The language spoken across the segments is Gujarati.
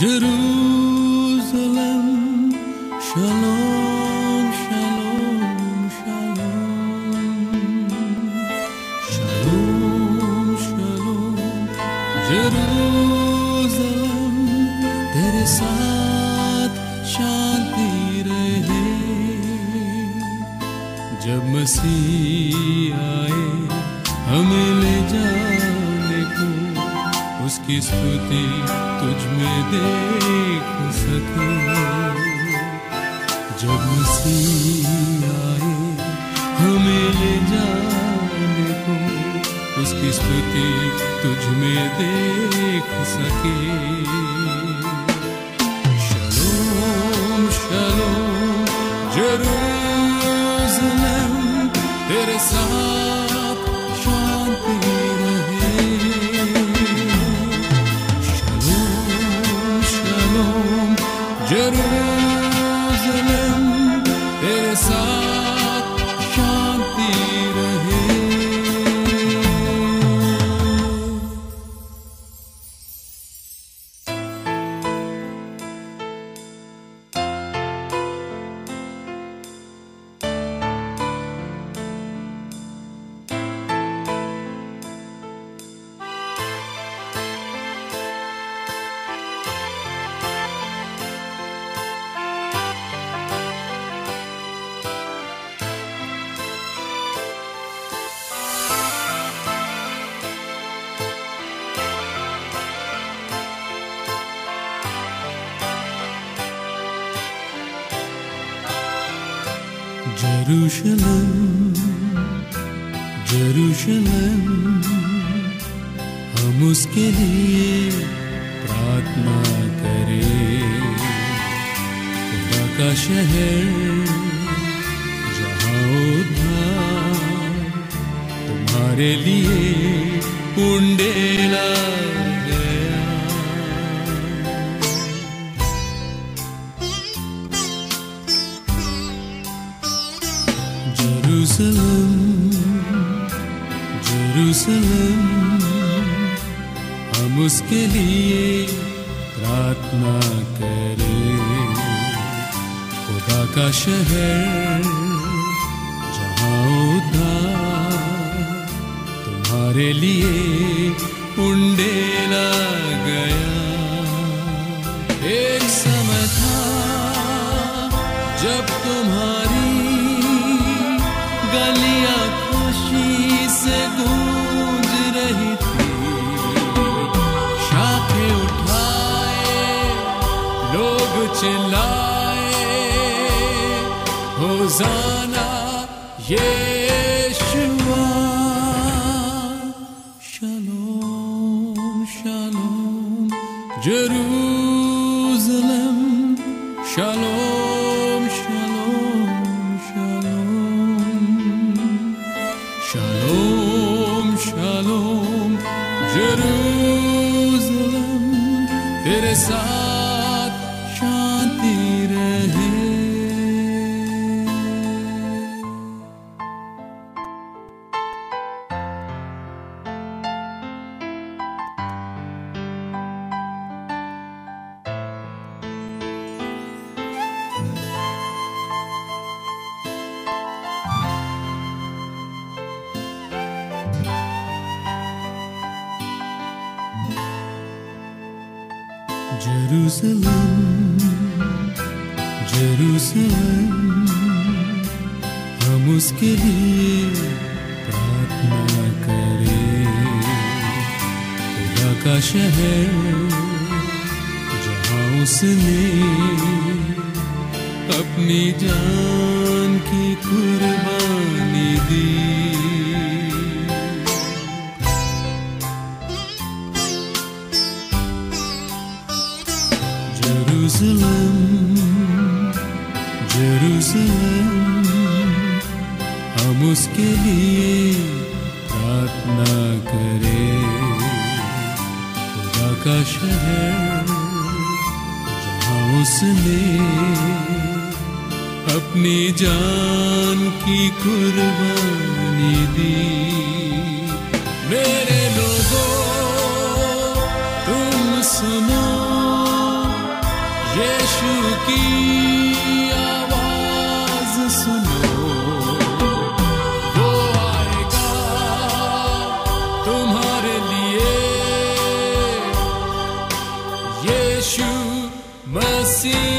Jerusalem. Shalom, shalom, shalom. Shalom, shalom, Jerusalem. तेरे साथ शांति रहे जब मसीह उसकी स्तुति तुझ में देख सके जब मसीह आए हमें ले जाने को उसकी स्तुति तुझ में देख सके शलोम शलोम जेरूसलम तेरे साथ जेरूशलम जेरूशलम हम उसके लिए प्रार्थना करें। का शहर जहाँ तुम्हारे लिए कुंडेला जेरूसलम हम उसके लिए प्रार्थना करें। खुदा का शहर जहाँ तुम्हारे लिए उंडेला गया। एक समय था जब तुम्हारी Yeah. जेरूसलम जेरूसलम हम उसके लिए प्रार्थना करें। का शहर, जहाँ उसने अपनी जान की कुर्बानी दी। जेरूसलम जेरूसलम हम उसके लिए प्रार्थना करें खुदा का शहर जहाँ उसने अपनी जान की कुर्बानी दी मेरे लोगों तुम सुनो यीशु की आवाज़ सुनो। वो आएगा तुम्हारे लिए। यीशु मसीहा।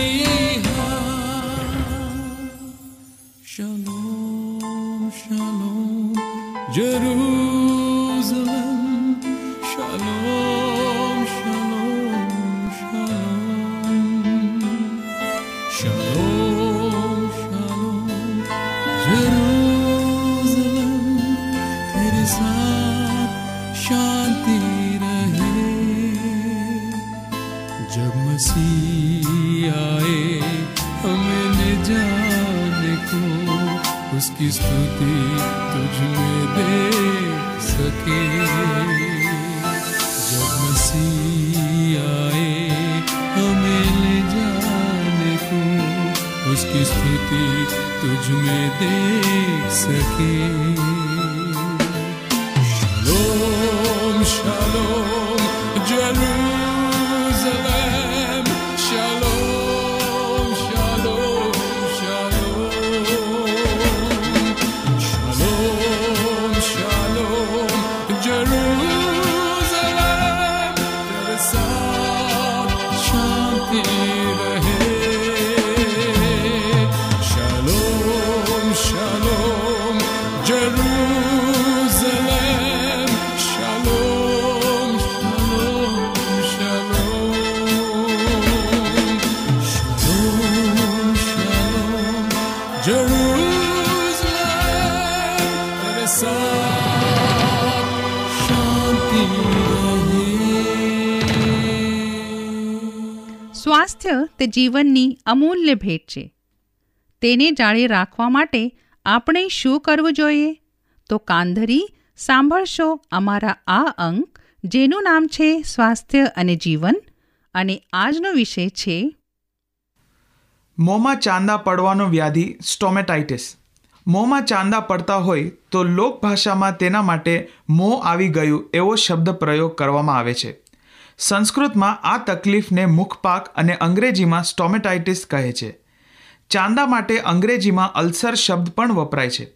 જીવનની અમૂલ્ય ભેટ છે. તેને જાળે રાખવા માટે આપણે શું કરવું જોઈએ? તો કાંધરી સાંભળશો અમારા આ અંક, જેનું નામ છે સ્વાસ્થ્ય અને જીવન, અને આજનો વિષય છે મોંમાં ચાંદા પડવાનો વ્યાધિ, સ્ટોમેટાઇટિસ. મોંમાં ચાંદા પડતા હોય તો લોકભાષામાં તેના માટે મોં આવી ગયું એવો શબ્દ પ્રયોગ કરવામાં આવે છે. સંસ્કૃતમાં આ તકલીફને મુખપાક અને અંગ્રેજીમાં સ્ટોમેટાઇટિસ કહે છે. ચાંદા માટે અંગ્રેજીમાં અલ્સર શબ્દ પણ વપરાય છે.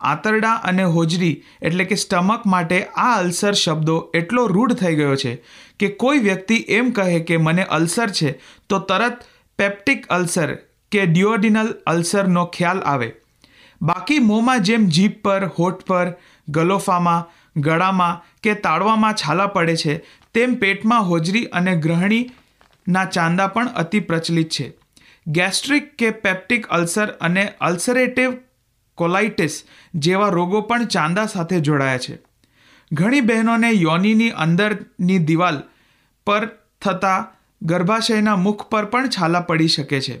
આંતરડા અને હોજરી એટલે કે સ્ટમક માટે આ અલ્સર શબ્દો એટલો રૂઢ થઈ ગયો છે કે કોઈ વ્યક્તિ એમ કહે કે મને અલ્સર છે, તો તરત પેપ્ટિક અલ્સર કે ડિયોડિનલ અલ્સરનો ખ્યાલ આવે. બાકી મોંમાં જેમ જીભ પર, હોઠ પર, ગલોફામાં, ગળામાં કે તાળવામાં છાલા પડે છે તેમ પેટમાં હોજરી અને ગ્રહણીના ચાંદા પણ અતિ પ્રચલિત છે. ગેસ્ટ્રિક કે પેપ્ટિક અલ્સર અને અલ્સરેટિવ કોલાઇટિસ જેવા રોગો પણ ચાંદા સાથે જોડાયા છે. ઘણી બહેનોને યોનિની અંદરની દિવાલ પર થતા ગર્ભાશયના મુખ પર પણ છાલા પડી શકે છે.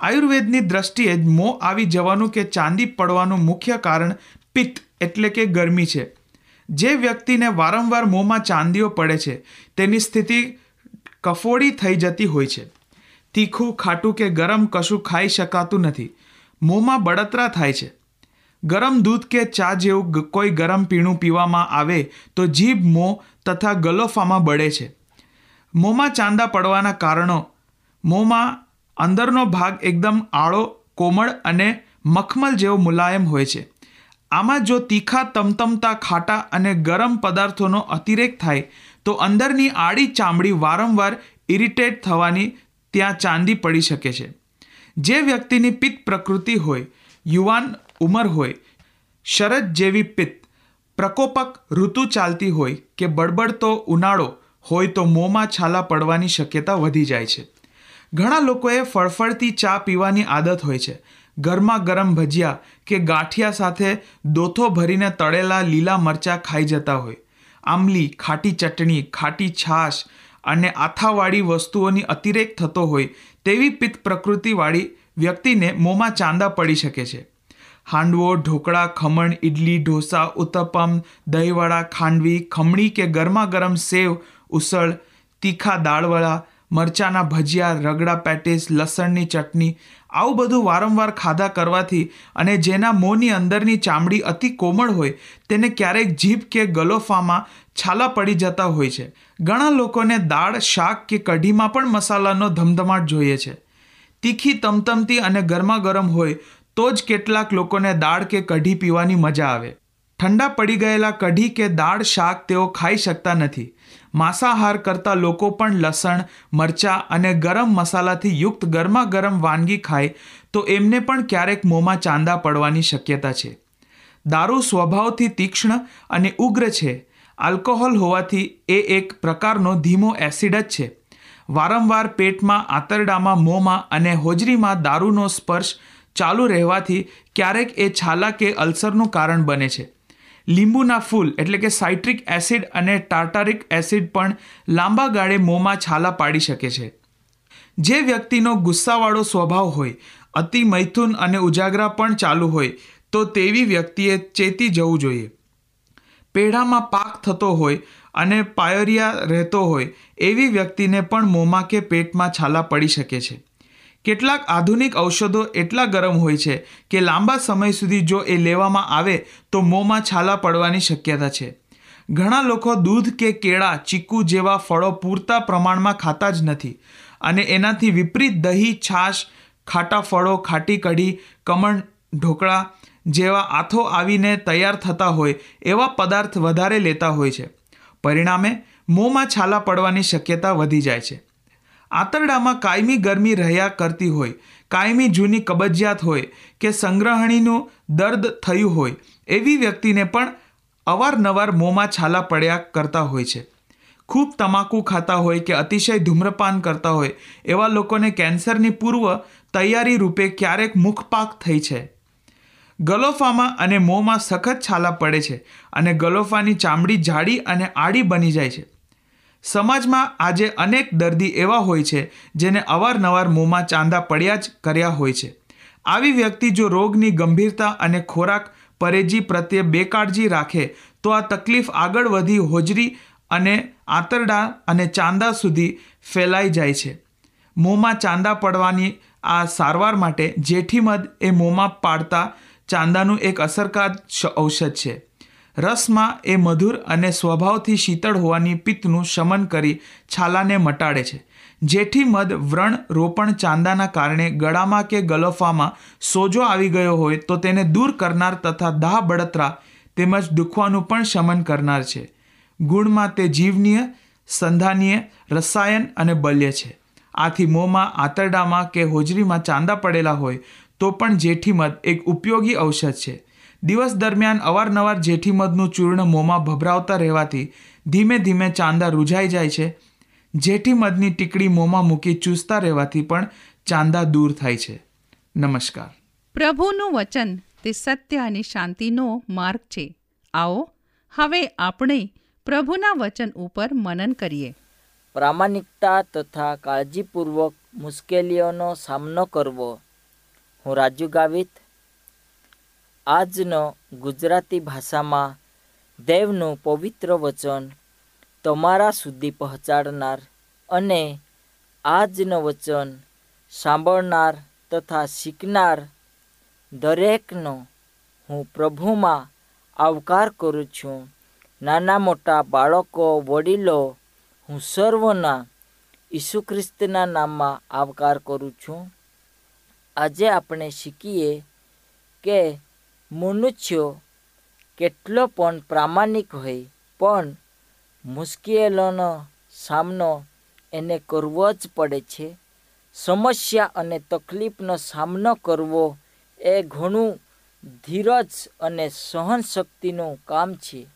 આયુર્વેદની દ્રષ્ટિએ જ મોં આવી જવાનું કે ચાંદી પડવાનું મુખ્ય કારણ પિત્ત એટલે કે ગરમી છે. જે વ્યક્તિને વારંવાર મોંમાં ચાંદીઓ પડે છે, તેની સ્થિતિ કફોડી થઈ જતી હોય છે. તીખું, ખાટું કે ગરમ કશું ખાઈ શકાતું નથી. મોંમાં બળતરા થાય છે. ગરમ દૂધ કે ચા જેવું કોઈ ગરમ પીણું પીવામાં આવે તો જીભ, મોં તથા ગલોફામાં બળે છે. મોંમાં ચાંદા પડવાના કારણો. મોંમાં અંદરનો ભાગ એકદમ આળો, કોમળ અને મખમલ જેવો મુલાયમ હોય છે. આમાં જો તીખા, તમતમતા, ખાટા અને ગરમ પદાર્થોનો અતિરેક થાય, તો અંદરની આડી ચામડી વારંવાર ઇરિટેટ થવાની ત્યાં ચાંદી પડી શકે છે. જે વ્યક્તિની પિત્ત પ્રકૃતિ હોય, યુવાન ઉંમર હોય, શરદ જેવી પિત્ત, પ્રકોપક ઋતુ ચાલતી હોય કે બળબડતો ઉનાળો હોય તો મોંમાં છાલા પડવાની શક્યતા વધી જાય છે. ઘણા લોકોએ ફળફળતી ચા પીવાની આદત હોય છે. ગરમા ગરમ ભજીયા કે ગાંઠિયા સાથે દોથો ભરીને તળેલા લીલા મરચાં ખાઈ જતા હોય. આંબલી, ખાટી ચટણી, ખાટી છાશ અને આથાવાળી વસ્તુઓની અતિરેક થતો હોય તેવી પિત્ત પ્રકૃતિવાળી વ્યક્તિને મોંમાં ચાંદા પડી શકે છે. હાંડવો, ઢોકળા, ખમણ ઇડલી ઢોસા, ઉત્તપમ, દહીંવડા, ખાંડવી, ખમણી કે ગરમા ગરમ સેવ, ઉસળ, તીખા દાળવડા, મરચાના ભજીયા, રગડા પેટીસ, લસણની ચટણી આવું બધું વારંવાર ખાધા કરવાથી અને જેના મોંની અંદરની ચામડી અતિ કોમળ હોય, તેને ક્યારેક જીભ કે ગલોફામાં છાલા પડી જતા હોય છે. ઘણા લોકોને દાળ, શાક કે કઢીમાં પણ મસાલાનો ધમધમાટ જોઈએ છે. તીખી, તમતમતી અને ગરમા ગરમ હોય, તો જ કેટલાક લોકોને દાળ કે કઢી પીવાની મજા આવે. ઠંડા પડી ગયેલા કઢી કે દાળ, શાક તેઓ ખાઈ શકતા નથી. માંસાહાર કરતા લોકો પણ લસણ, મરચાં અને ગરમ મસાલાથી યુક્ત ગરમા ગરમ વાનગી ખાય, તો એમને પણ ક્યારેક મોંમાં ચાંદા પડવાની શક્યતા છે. દારૂ સ્વભાવથી તીક્ષ્ણ અને ઉગ્ર છે. આલ્કોહોલ હોવાથી એ એક પ્રકારનો ધીમો એસિડ જ છે. વારંવાર પેટમાં, આંતરડામાં, મોંમાં અને હોજરીમાં દારૂનો સ્પર્શ ચાલુ રહેવાથી ક્યારેક એ છાલા કે અલ્સરનું કારણ બને છે. લીંબુના ફૂલ, એટલે કે સાઇટ્રિક એસિડ અને ટાર્ટારિક એસિડ પણ લાંબા ગાળે મોંમાં છાલા પાડી શકે છે. જે વ્યક્તિનો ગુસ્સાવાળો સ્વભાવ હોય, અતિ મૈથુન અને ઉજાગરા પણ ચાલુ હોય, તો તેવી વ્યક્તિએ ચેતી જવું જોઈએ. પેઢામાં પાક થતો હોય અને પાયરિયા રહેતો હોય, એવી વ્યક્તિને પણ મોંમાં કે પેટમાં છાલા પડી શકે છે. કેટલાક આધુનિક ઔષધો એટલા ગરમ હોય છે કે લાંબા સમય સુધી જો એ લેવામાં આવે તો મોંમાં છાલા પડવાની શક્યતા છે. ઘણા લોકો દૂધ કે કેળા, ચીકુ જેવા ફળો પૂરતા પ્રમાણમાં ખાતા જ નથી અને એનાથી વિપરીત દહીં, છાશ, ખાટા ફળો, ખાટી કઢી કમણ ઢોકળા જેવા આથો આવીને તૈયાર થતા હોય એવા પદાર્થ વધારે લેતા હોય છે. પરિણામે મોંમાં છાલા પડવાની શક્યતા વધી જાય છે. આંતરડામાં કાયમી ગરમી રહ્યા કરતી હોય, કાયમી જૂની કબજિયાત હોય કે સંગ્રહણીનું દર્દ થયું હોય, એવી વ્યક્તિને પણ અવારનવાર મોંમાં છાલા પડ્યા કરતા હોય છે. ખૂબ તમાકુ ખાતા હોય કે અતિશય ધૂમ્રપાન કરતા હોય, એવા લોકોને કેન્સરની પૂર્વ તૈયારી રૂપે ક્યારેક મુખપાક થઈ છે. ગલોફામાં અને મોંમાં સખત છાલા પડે છે અને ગલોફાની ચામડી જાડી અને આડી બની જાય છે. સમાજમાં આજે અનેક દર્દી એવા હોય છે જેને અવારનવાર મોંમાં ચાંદા પડ્યા જ કર્યા હોય છે. આવી વ્યક્તિ જો રોગની ગંભીરતા અને ખોરાક પરેજી પ્રત્યે બેકાળજી રાખે, તો આ તકલીફ આગળ વધી હોજરી અને આંતરડા અને ચાંદા સુધી ફેલાઈ જાય છે. મોંમાં ચાંદા પડવાની આ સારવાર માટે જેઠીમધ એ મોંમાં પાડતા ચાંદાનું એક અસરકાર ઔષધ છે. રસમાં એ મધુર અને સ્વભાવથી શીતળ હોવાની પિત્તનું શમન કરી છાલાને મટાડે છે. જેઠી મધ વ્રણ રોપણ ચાંદાના કારણે ગળામાં કે ગલોફામાં સોજો આવી ગયો હોય તો તેને દૂર કરનાર તથા દાહ બળતરા તેમજ દુખવાનું પણ શમન કરનાર છે. ગુણમાં તે જીવનીય, સંધાનીય રસાયન અને બલ્ય છે. આથી મોંમાં, આંતરડામાં કે હોજરીમાં ચાંદા પડેલા હોય તો પણ જેઠીમધ એક ઉપયોગી ઔષધ છે. દિવસ દરમિયાન અવારનવાર જેઠીમધનું ચૂર્ણ મોંમાં ભભરાવતા રહેવાથી ધીમે ધીમે ચાંદા રૂઝાઈ જાય છે. જેઠીમધની ટીકડી મોંમાં મૂકી ચૂસતા રહેવાથી પણ ચાંદા દૂર થાય છે. નમસ્કાર. પ્રભુનું વચન તે સત્ય અને શાંતિનો માર્ગ છે. આવો હવે આપણે પ્રભુના વચન ઉપર મનન કરીએ. પ્રામાણિકતા તથા કાળજીપૂર્વક મુશ્કેલીઓનો સામનો કરવો. હું રાજુ ગાવિત આજનો ગુજરાતી ભાષામાં દેવનું પવિત્ર વચન તમારા સુધી પહોંચાડનાર અને આજનું વચન સાંભળનાર તથા શીખનાર દરેકનો હું પ્રભુમાં આવકાર કરું છું. નાના મોટા બાળકો, વડીલો, હું સર્વના ઈસુ ખ્રિસ્તના નામમાં આવકાર કરું છું. આજે આપણે શીખીએ કે મનુષ્યો કેટલો પણ પ્રામાણિક હોય, પણ મુશ્કેલીઓનો સામનો એને કરવો જ પડે છે. સમસ્યા અને તકલીફનો સામનો કરવો એ ઘણું ધીરજ અને સહનશક્તિનું કામ છે.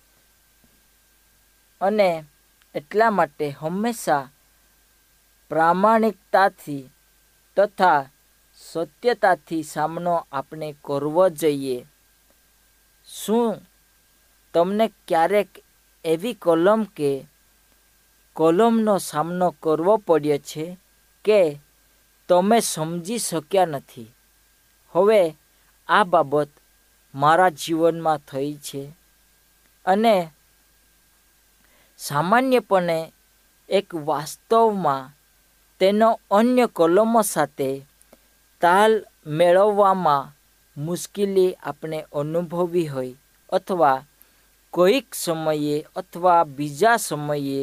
અને એટલા માટે હંમેશા પ્રામાણિકતાથી તથા સત્યતાથી સામનો આપણે કરવો જોઈએ. શું તમને ક્યારેક એવી કલમ કે કલમનો સામનો કરવો પડ્યો છે કે તમે સમજી શક્યા નથી? હવે આ બાબત મારા જીવનમાં થઈ છે અને સામાન્યપણે એક વાસ્તવમાં તેનો અન્ય કલમો સાથે તાલ મેળવવામાં મુશ્કેલી આપણે અનુભવી હોય અથવા કોઈક સમયે અથવા બીજા સમયે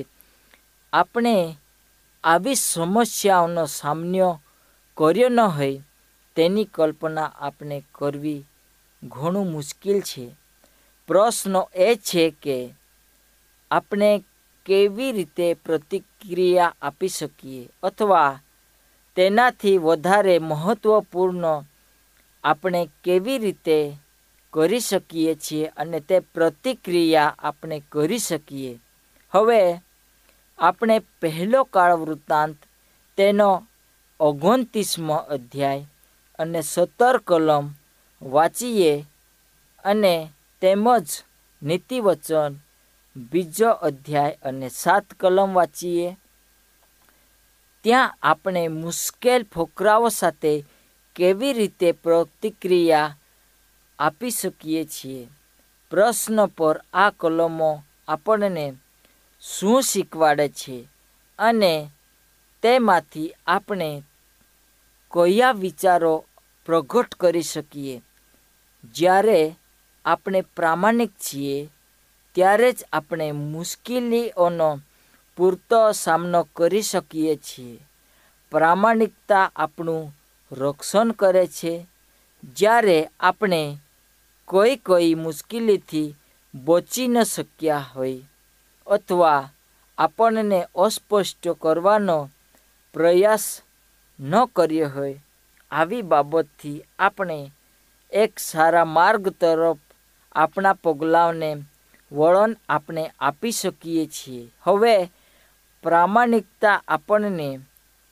આપણે આવી સમસ્યાઓનો સામનો કર્યો ન હોય તેની કલ્પના આપણે કરવી ઘણું મુશ્કેલ છે. પ્રશ્ન એ છે કે આપણે કેવી રીતે પ્રતિક્રિયા આપી શકીએ અથવા તેનાથી વધારે મહત્ત્વપૂર્ણ આપણે કેવી રીતે કરી શકીએ છીએ અને તે પ્રતિક્રિયા આપણે કરી શકીએ. હવે, આપણે પહેલો કાળ વૃત્તાંત, તેનો ઓગણત્રીસમો અધ્યાય અને સત્તર કલમ વાંચીએ અને તેમજ નીતિવચન બીજો અધ્યાય અને સાત કલમ વાંચીએ. ત્યાં આપણે મુશ્કેલ ફોકરાઓ સાથે કેવી રીતે પ્રતિક્રિયા આપી શકીએ છીએ? પ્રશ્ન પર આ કલમો આપણને શું શીખવાડે છે અને તેમાંથી આપણે કયા વિચારો પ્રગટ કરી શકીએ? જ્યારે આપણે પ્રામાણિક છીએ, ત્યારે જ આપણે મુશ્કેલીઓનો પૂરતો સામનો કરી શકીએ છીએ. પ્રામાણિકતા આપણું રક્ષણ કરે છે, જ્યારે આપણે કોઈ કોઈ મુશ્કેલીથી બચી ન શક્યા હોય અથવા આપણને અસ્પષ્ટ કરવાનો પ્રયાસ ન કર્યો હોય, આવી બાબતથી આપણે એક સારા માર્ગ તરફ આપણા પગલાંને વળન આપણે આપી શકીએ છીએ. હવે પ્રામાણિકતા આપણને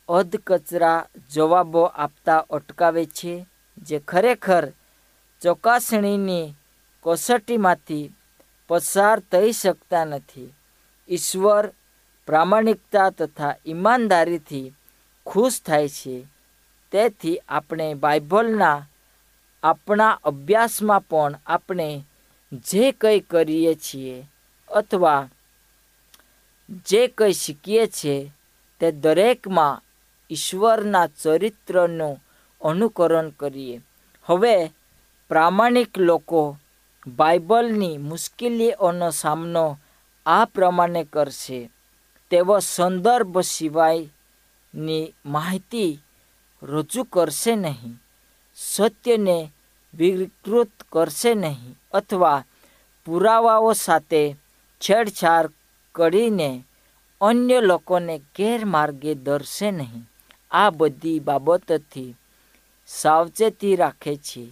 અધકચરા જવાબો આપતા અટકાવે છે, જે ખરેખર ચકાસણીની કસોટીમાંથી પસાર થઈ શકતા નથી. ઈશ્વર પ્રામાણિકતા તથા ઈમાનદારીથી ખુશ થાય છે. તેથી આપણે બાઇબલના આપણા અભ્યાસમાં પણ આપણે જે કંઈ કરીએ છીએ અથવા જે કંઈ શીખીએ છીએ તે દરેકમાં ઈશ્વરના ચરિત્રનું અનુકરણ કરીએ. હવે પ્રામાણિક લોકો બાઇબલની મુશ્કેલીઓનો સામનો આ પ્રમાણે કરશે. તેવો સંદર્ભ સિવાયની માહિતી રજૂ કરશે નહીં, સત્યને વિકૃત કરશે નહીં અથવા પુરાવાઓ સાથે છેડછાડ કરીને અન્ય લોકોને ગેરમાર્ગે દર્શે નહીં. આ બધી બાબતોથી સાવચેતી રાખે છે.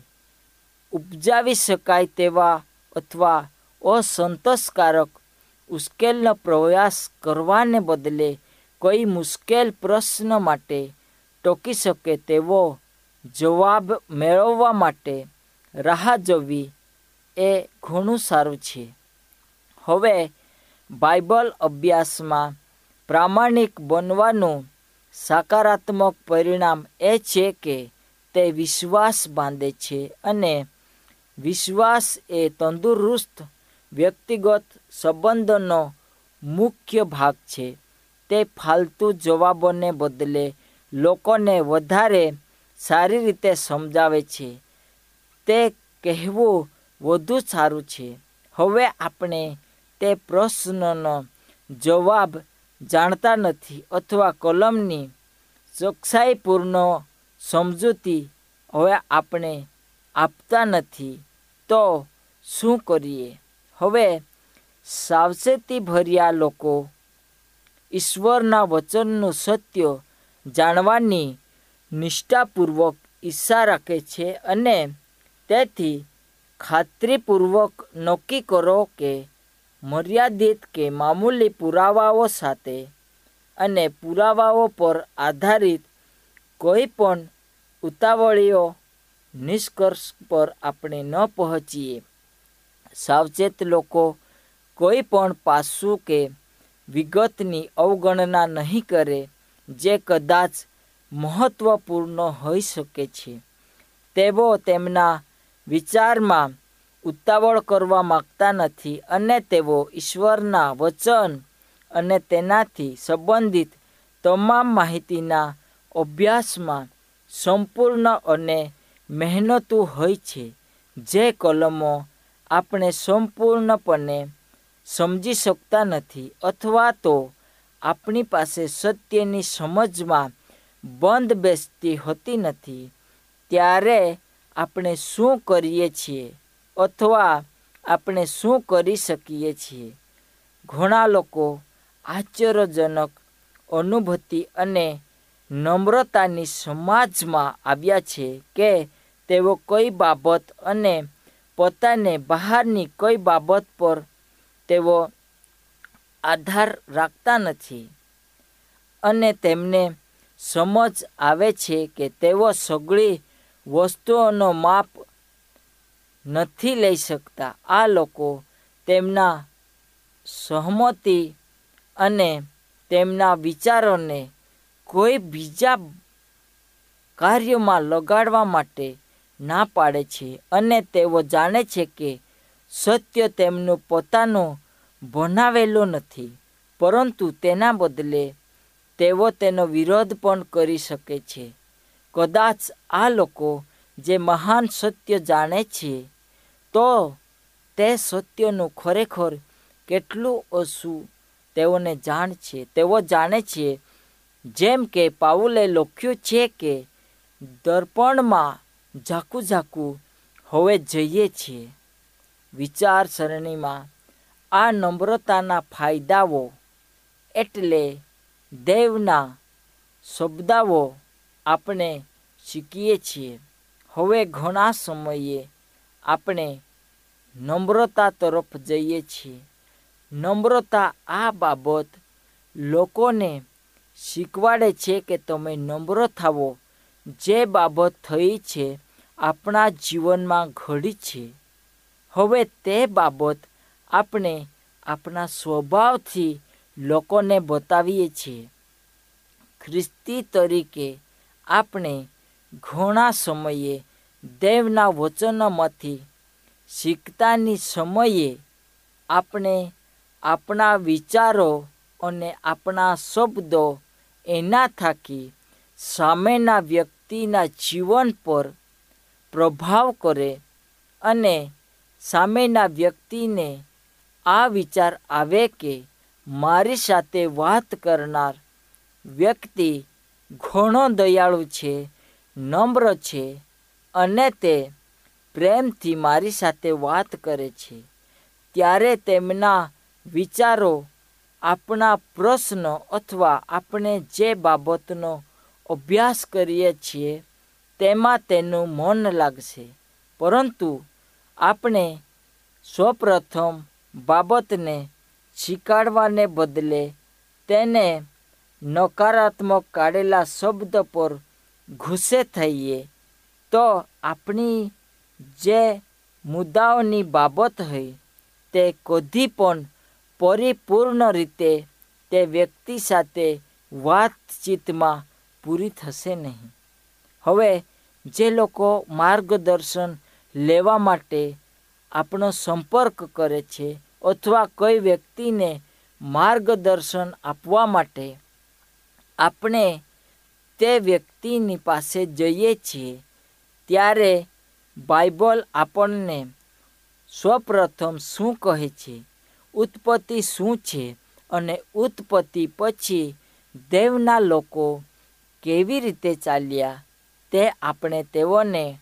ઉપજાવી શકાય તેવા અથવા અસંતોષકારક ઉશ્કેલનો પ્રયાસ કરવાને બદલે કોઈ મુશ્કેલ પ્રશ્ન માટે ટોકી શકે તેવો જવાબ મેળવવા માટે રાહ જોવી એ ઘણું સારું છે. હવે બાઇબલ અભ્યાસમાં પ્રામાણિક બનવાનું સકારાત્મક પરિણામ એ છે કે તે વિશ્વાસ બાંધે છે અને વિશ્વાસ એ તંદુરસ્ત, વ્યક્તિગત સંબંધનો મુખ્ય ભાગ છે. તે ફાલતુ જવાબોને બદલે લોકોને વધારે સારી રીતે સમજાવે છે. તે કહેવું વધુ સારું છે. હવે આપણે તે પ્રશ્નનો જવાબ જાણતા નથી અથવા કલમની ચોકસાઈપૂર્ણ સમજૂતી હવે આપણે આપતા નથી, તો શું કરીએ? હવે સાવચેતીભર્યા લોકો ઈશ્વરના વચનનું સત્ય જાણવાની નિષ્ઠાપૂર્વક ઈચ્છા રાખે છે અને તેથી ખાતરીપૂર્વક નક્કી કરો કે મર્યાદિત કે મામૂલી પુરાવાઓ સાથે અને પુરાવાઓ પર આધારિત કોઈ પણ ઉતાવળીઓ નિષ્કર્ષ પર આપણે ન પહોંચીએ. સાવચેત લોકો કોઈ પણ પાસું કે વિગતની અવગણના નહીં કરે, જે કદાચ મહત્વપૂર્ણ હોઈ શકે છે. તેઓ તેમના વિચારમાં ઉતાવળ કરવા માગતા નથી અને તેઓ ઈશ્વરના વચન અને તેનાથી સંબંધિત તમામ માહિતીના અભ્યાસમાં સંપૂર્ણ અને મહેનતુ હોય છે. જે કલમો આપણે સંપૂર્ણપણે સમજી શકતા નથી અથવા તો આપણી પાસે સત્યની સમજમાં બંધ બેસતી હોતી નથી, ત્યારે આપણે શું કરીએ છીએ? અથવા આપણે શું કરી શકીએ છીએ? ઘણા લોકો આશ્ચર્યજનક અનુભૂતિ અને નમ્રતાની સમાજમાં આવ્યા છે કે તેઓ કઈ બાબત અને પોતાને બહારની કઈ બાબત પર તેઓ આધાર રાખતા નથી. અને તેમને સમજ આવે છે કે તેઓ સગળી વસ્તુઓનો માપ નથી લઈ શકતા. આ લોકો તેમના સહમતી અને તેમના વિચારોને કોઈ બીજા કાર્યમાં લગાડવા માટે ના પાડે છે અને તેઓ જાણે છે કે સત્ય તેમનું પોતાનું બનાવેલું નથી, પરંતુ તેના બદલે તેઓ તેનો વિરોધ પણ કરી શકે છે. કદાચ આ લોકો જે મહાન સત્ય જાણે છે તો તે સત્યનું ખરેખર કેટલું ઓછું તેઓને જાણ છે. તેઓ જાણે છે, જેમ કે પાઉલે લખ્યું છે કે, દર્પણમાં ઝાકું ઝાકું હવે જઈએ છીએ વિચારસરણીમાં આ નમ્રતાના ફાયદાઓ એટલે દેવના શબ્દાઓ આપણે શીખીએ છીએ. હવે ઘણા સમયે આપણે નમ્રતા તરફ જઈએ છીએ. નમ્રતા આ બાબત લોકોને શીખવાડે છે કે તમે નમ્ર થાવો. જે બાબત થઈ છે આપણા જીવનમાં ઘડી છે. હવે તે બાબત આપણે આપણા સ્વભાવથી લોકોને બતાવીએ છીએ. ખ્રિસ્તી તરીકે આપણે ઘણા સમયે દેવના વચનોમાંથી શીખતાની સમયે આપણે આપણા વિચારો અને આપણા શબ્દો એના થાકી સામેના વ્યક્તિના જીવન પર પ્રભાવ કરે અને સામેના વ્યક્તિને આ વિચાર આવે કે મારી સાથે વાત કરનાર વ્યક્તિ ઘણો દયાળુ છે, નમ્ર છે અને તે પ્રેમથી મારી સાથે વાત કરે છે. ત્યારે તેમના વિચારો આપણા પ્રશ્નો અથવા આપણે જે બાબતનો અભ્યાસ કરીએ છીએ તેમાં તેનું મન લાગશે. પરંતુ આપણે સૌપ્રથમ બાબતને શીખવાડવાને બદલે તેને નકારાત્મક કાઢેલા શબ્દ પર ગુસ્સે થઈએ તો આપણી જે મુદ્દાઓની બાબત હોય, તે કદી પણ પરિપૂર્ણ રીતે તે વ્યક્તિ સાથે વાતચીતમાં પૂરી થશે નહીં. હવે, જે લોકો માર્ગદર્શન લેવા માટે આપણો સંપર્ક કરે છે અથવા કોઈ વ્યક્તિને માર્ગદર્શન આપવા માટે આપણે તે વ્યક્તિની પાસે જઈએ છીએ ત્યારે બાઇબલ આપણને સૌપ્રથમ શું કહે છે? ઉત્પત્તિ શું છે? અને ઉત્પત્તિ પછી દેવના લોકો કેવી રીતે ચાલ્યા? તે આપણે તેઓને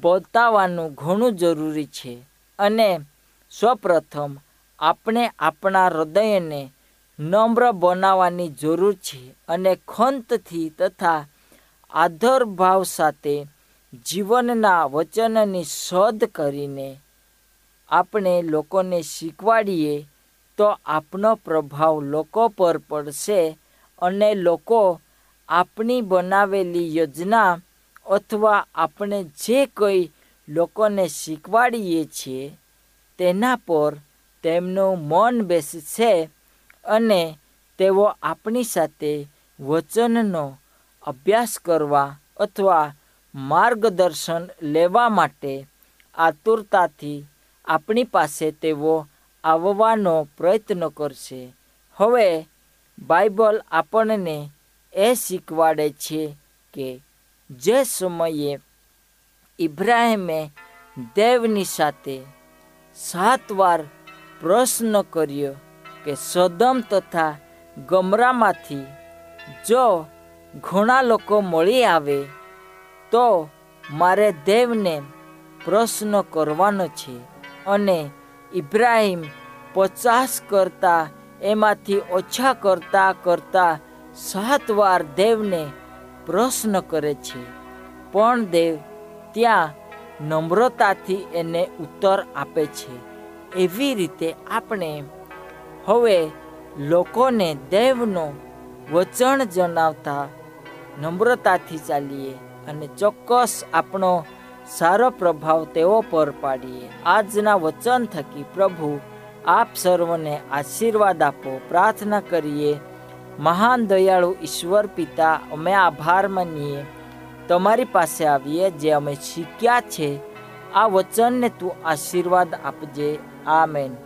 બતાવવાનું ઘણું જરૂરી છે. અને સૌપ્રથમ આપણે આપણા હૃદયને નમ્ર બનાવવાની જરૂર છે અને ખંતથી તથા આદરભાવ સાથે જીવનના વચનની શોધ કરીને આપણે લોકોને શીખવાડીએ તો આપનો પ્રભાવ લોકો પર પડશે અને લોકો આપણી બનાવેલી યોજના અથવા આપણે જે કંઈ લોકોને શીખવાડીએ છીએ તેના પર તેમનું મન બેસશે અને તેઓ આપણી સાથે વચનનો અભ્યાસ કરવા અથવા માર્ગદર્શન લેવા માટે આતુરતાથી આપણી પાસે તેઓ આવવાનો પ્રયત્ન કરશે. હવે બાઇબલ આપણને એ શીખવાડે છે કે જે સમયે ઇબ્રાહિમે દેવની સાથે સાત વાર પ્રશ્ન કર્યો કે સદમ તથા ગમરામાંથી જો ઘણા લોકો મળી આવે તો મારે દેવને પ્રશ્ન કરવાનો છે અને ઇબ્રાહિમ પચાસ કરતાં એમાંથી ઓછા કરતા કરતાં સાત વાર દેવને પ્રશ્ન કરે છે. પણ દેવ ત્યાં નમ્રતાથી એને ઉત્તર આપે છે. એવી રીતે આપણે હવે લોકોને દેવનો વચન જણાવતા નમ્રતાથી ચાલીએ. અને ચોક્કસ આપણો સારો પ્રભાવ તેઓ પર પાડીએ. આજના વચન થકી પ્રભુ, આપ સર્વને આશીર્વાદ આપો, પ્રાર્થના કરીએ. મહાન દયાળુ ઈશ્વર પિતા, અમે આભાર માનીએ. તમારી પાસે આવીએ જે અમે શીખ્યા છે. આ વચનને તું આશીર્વાદ આપજે. આમેન.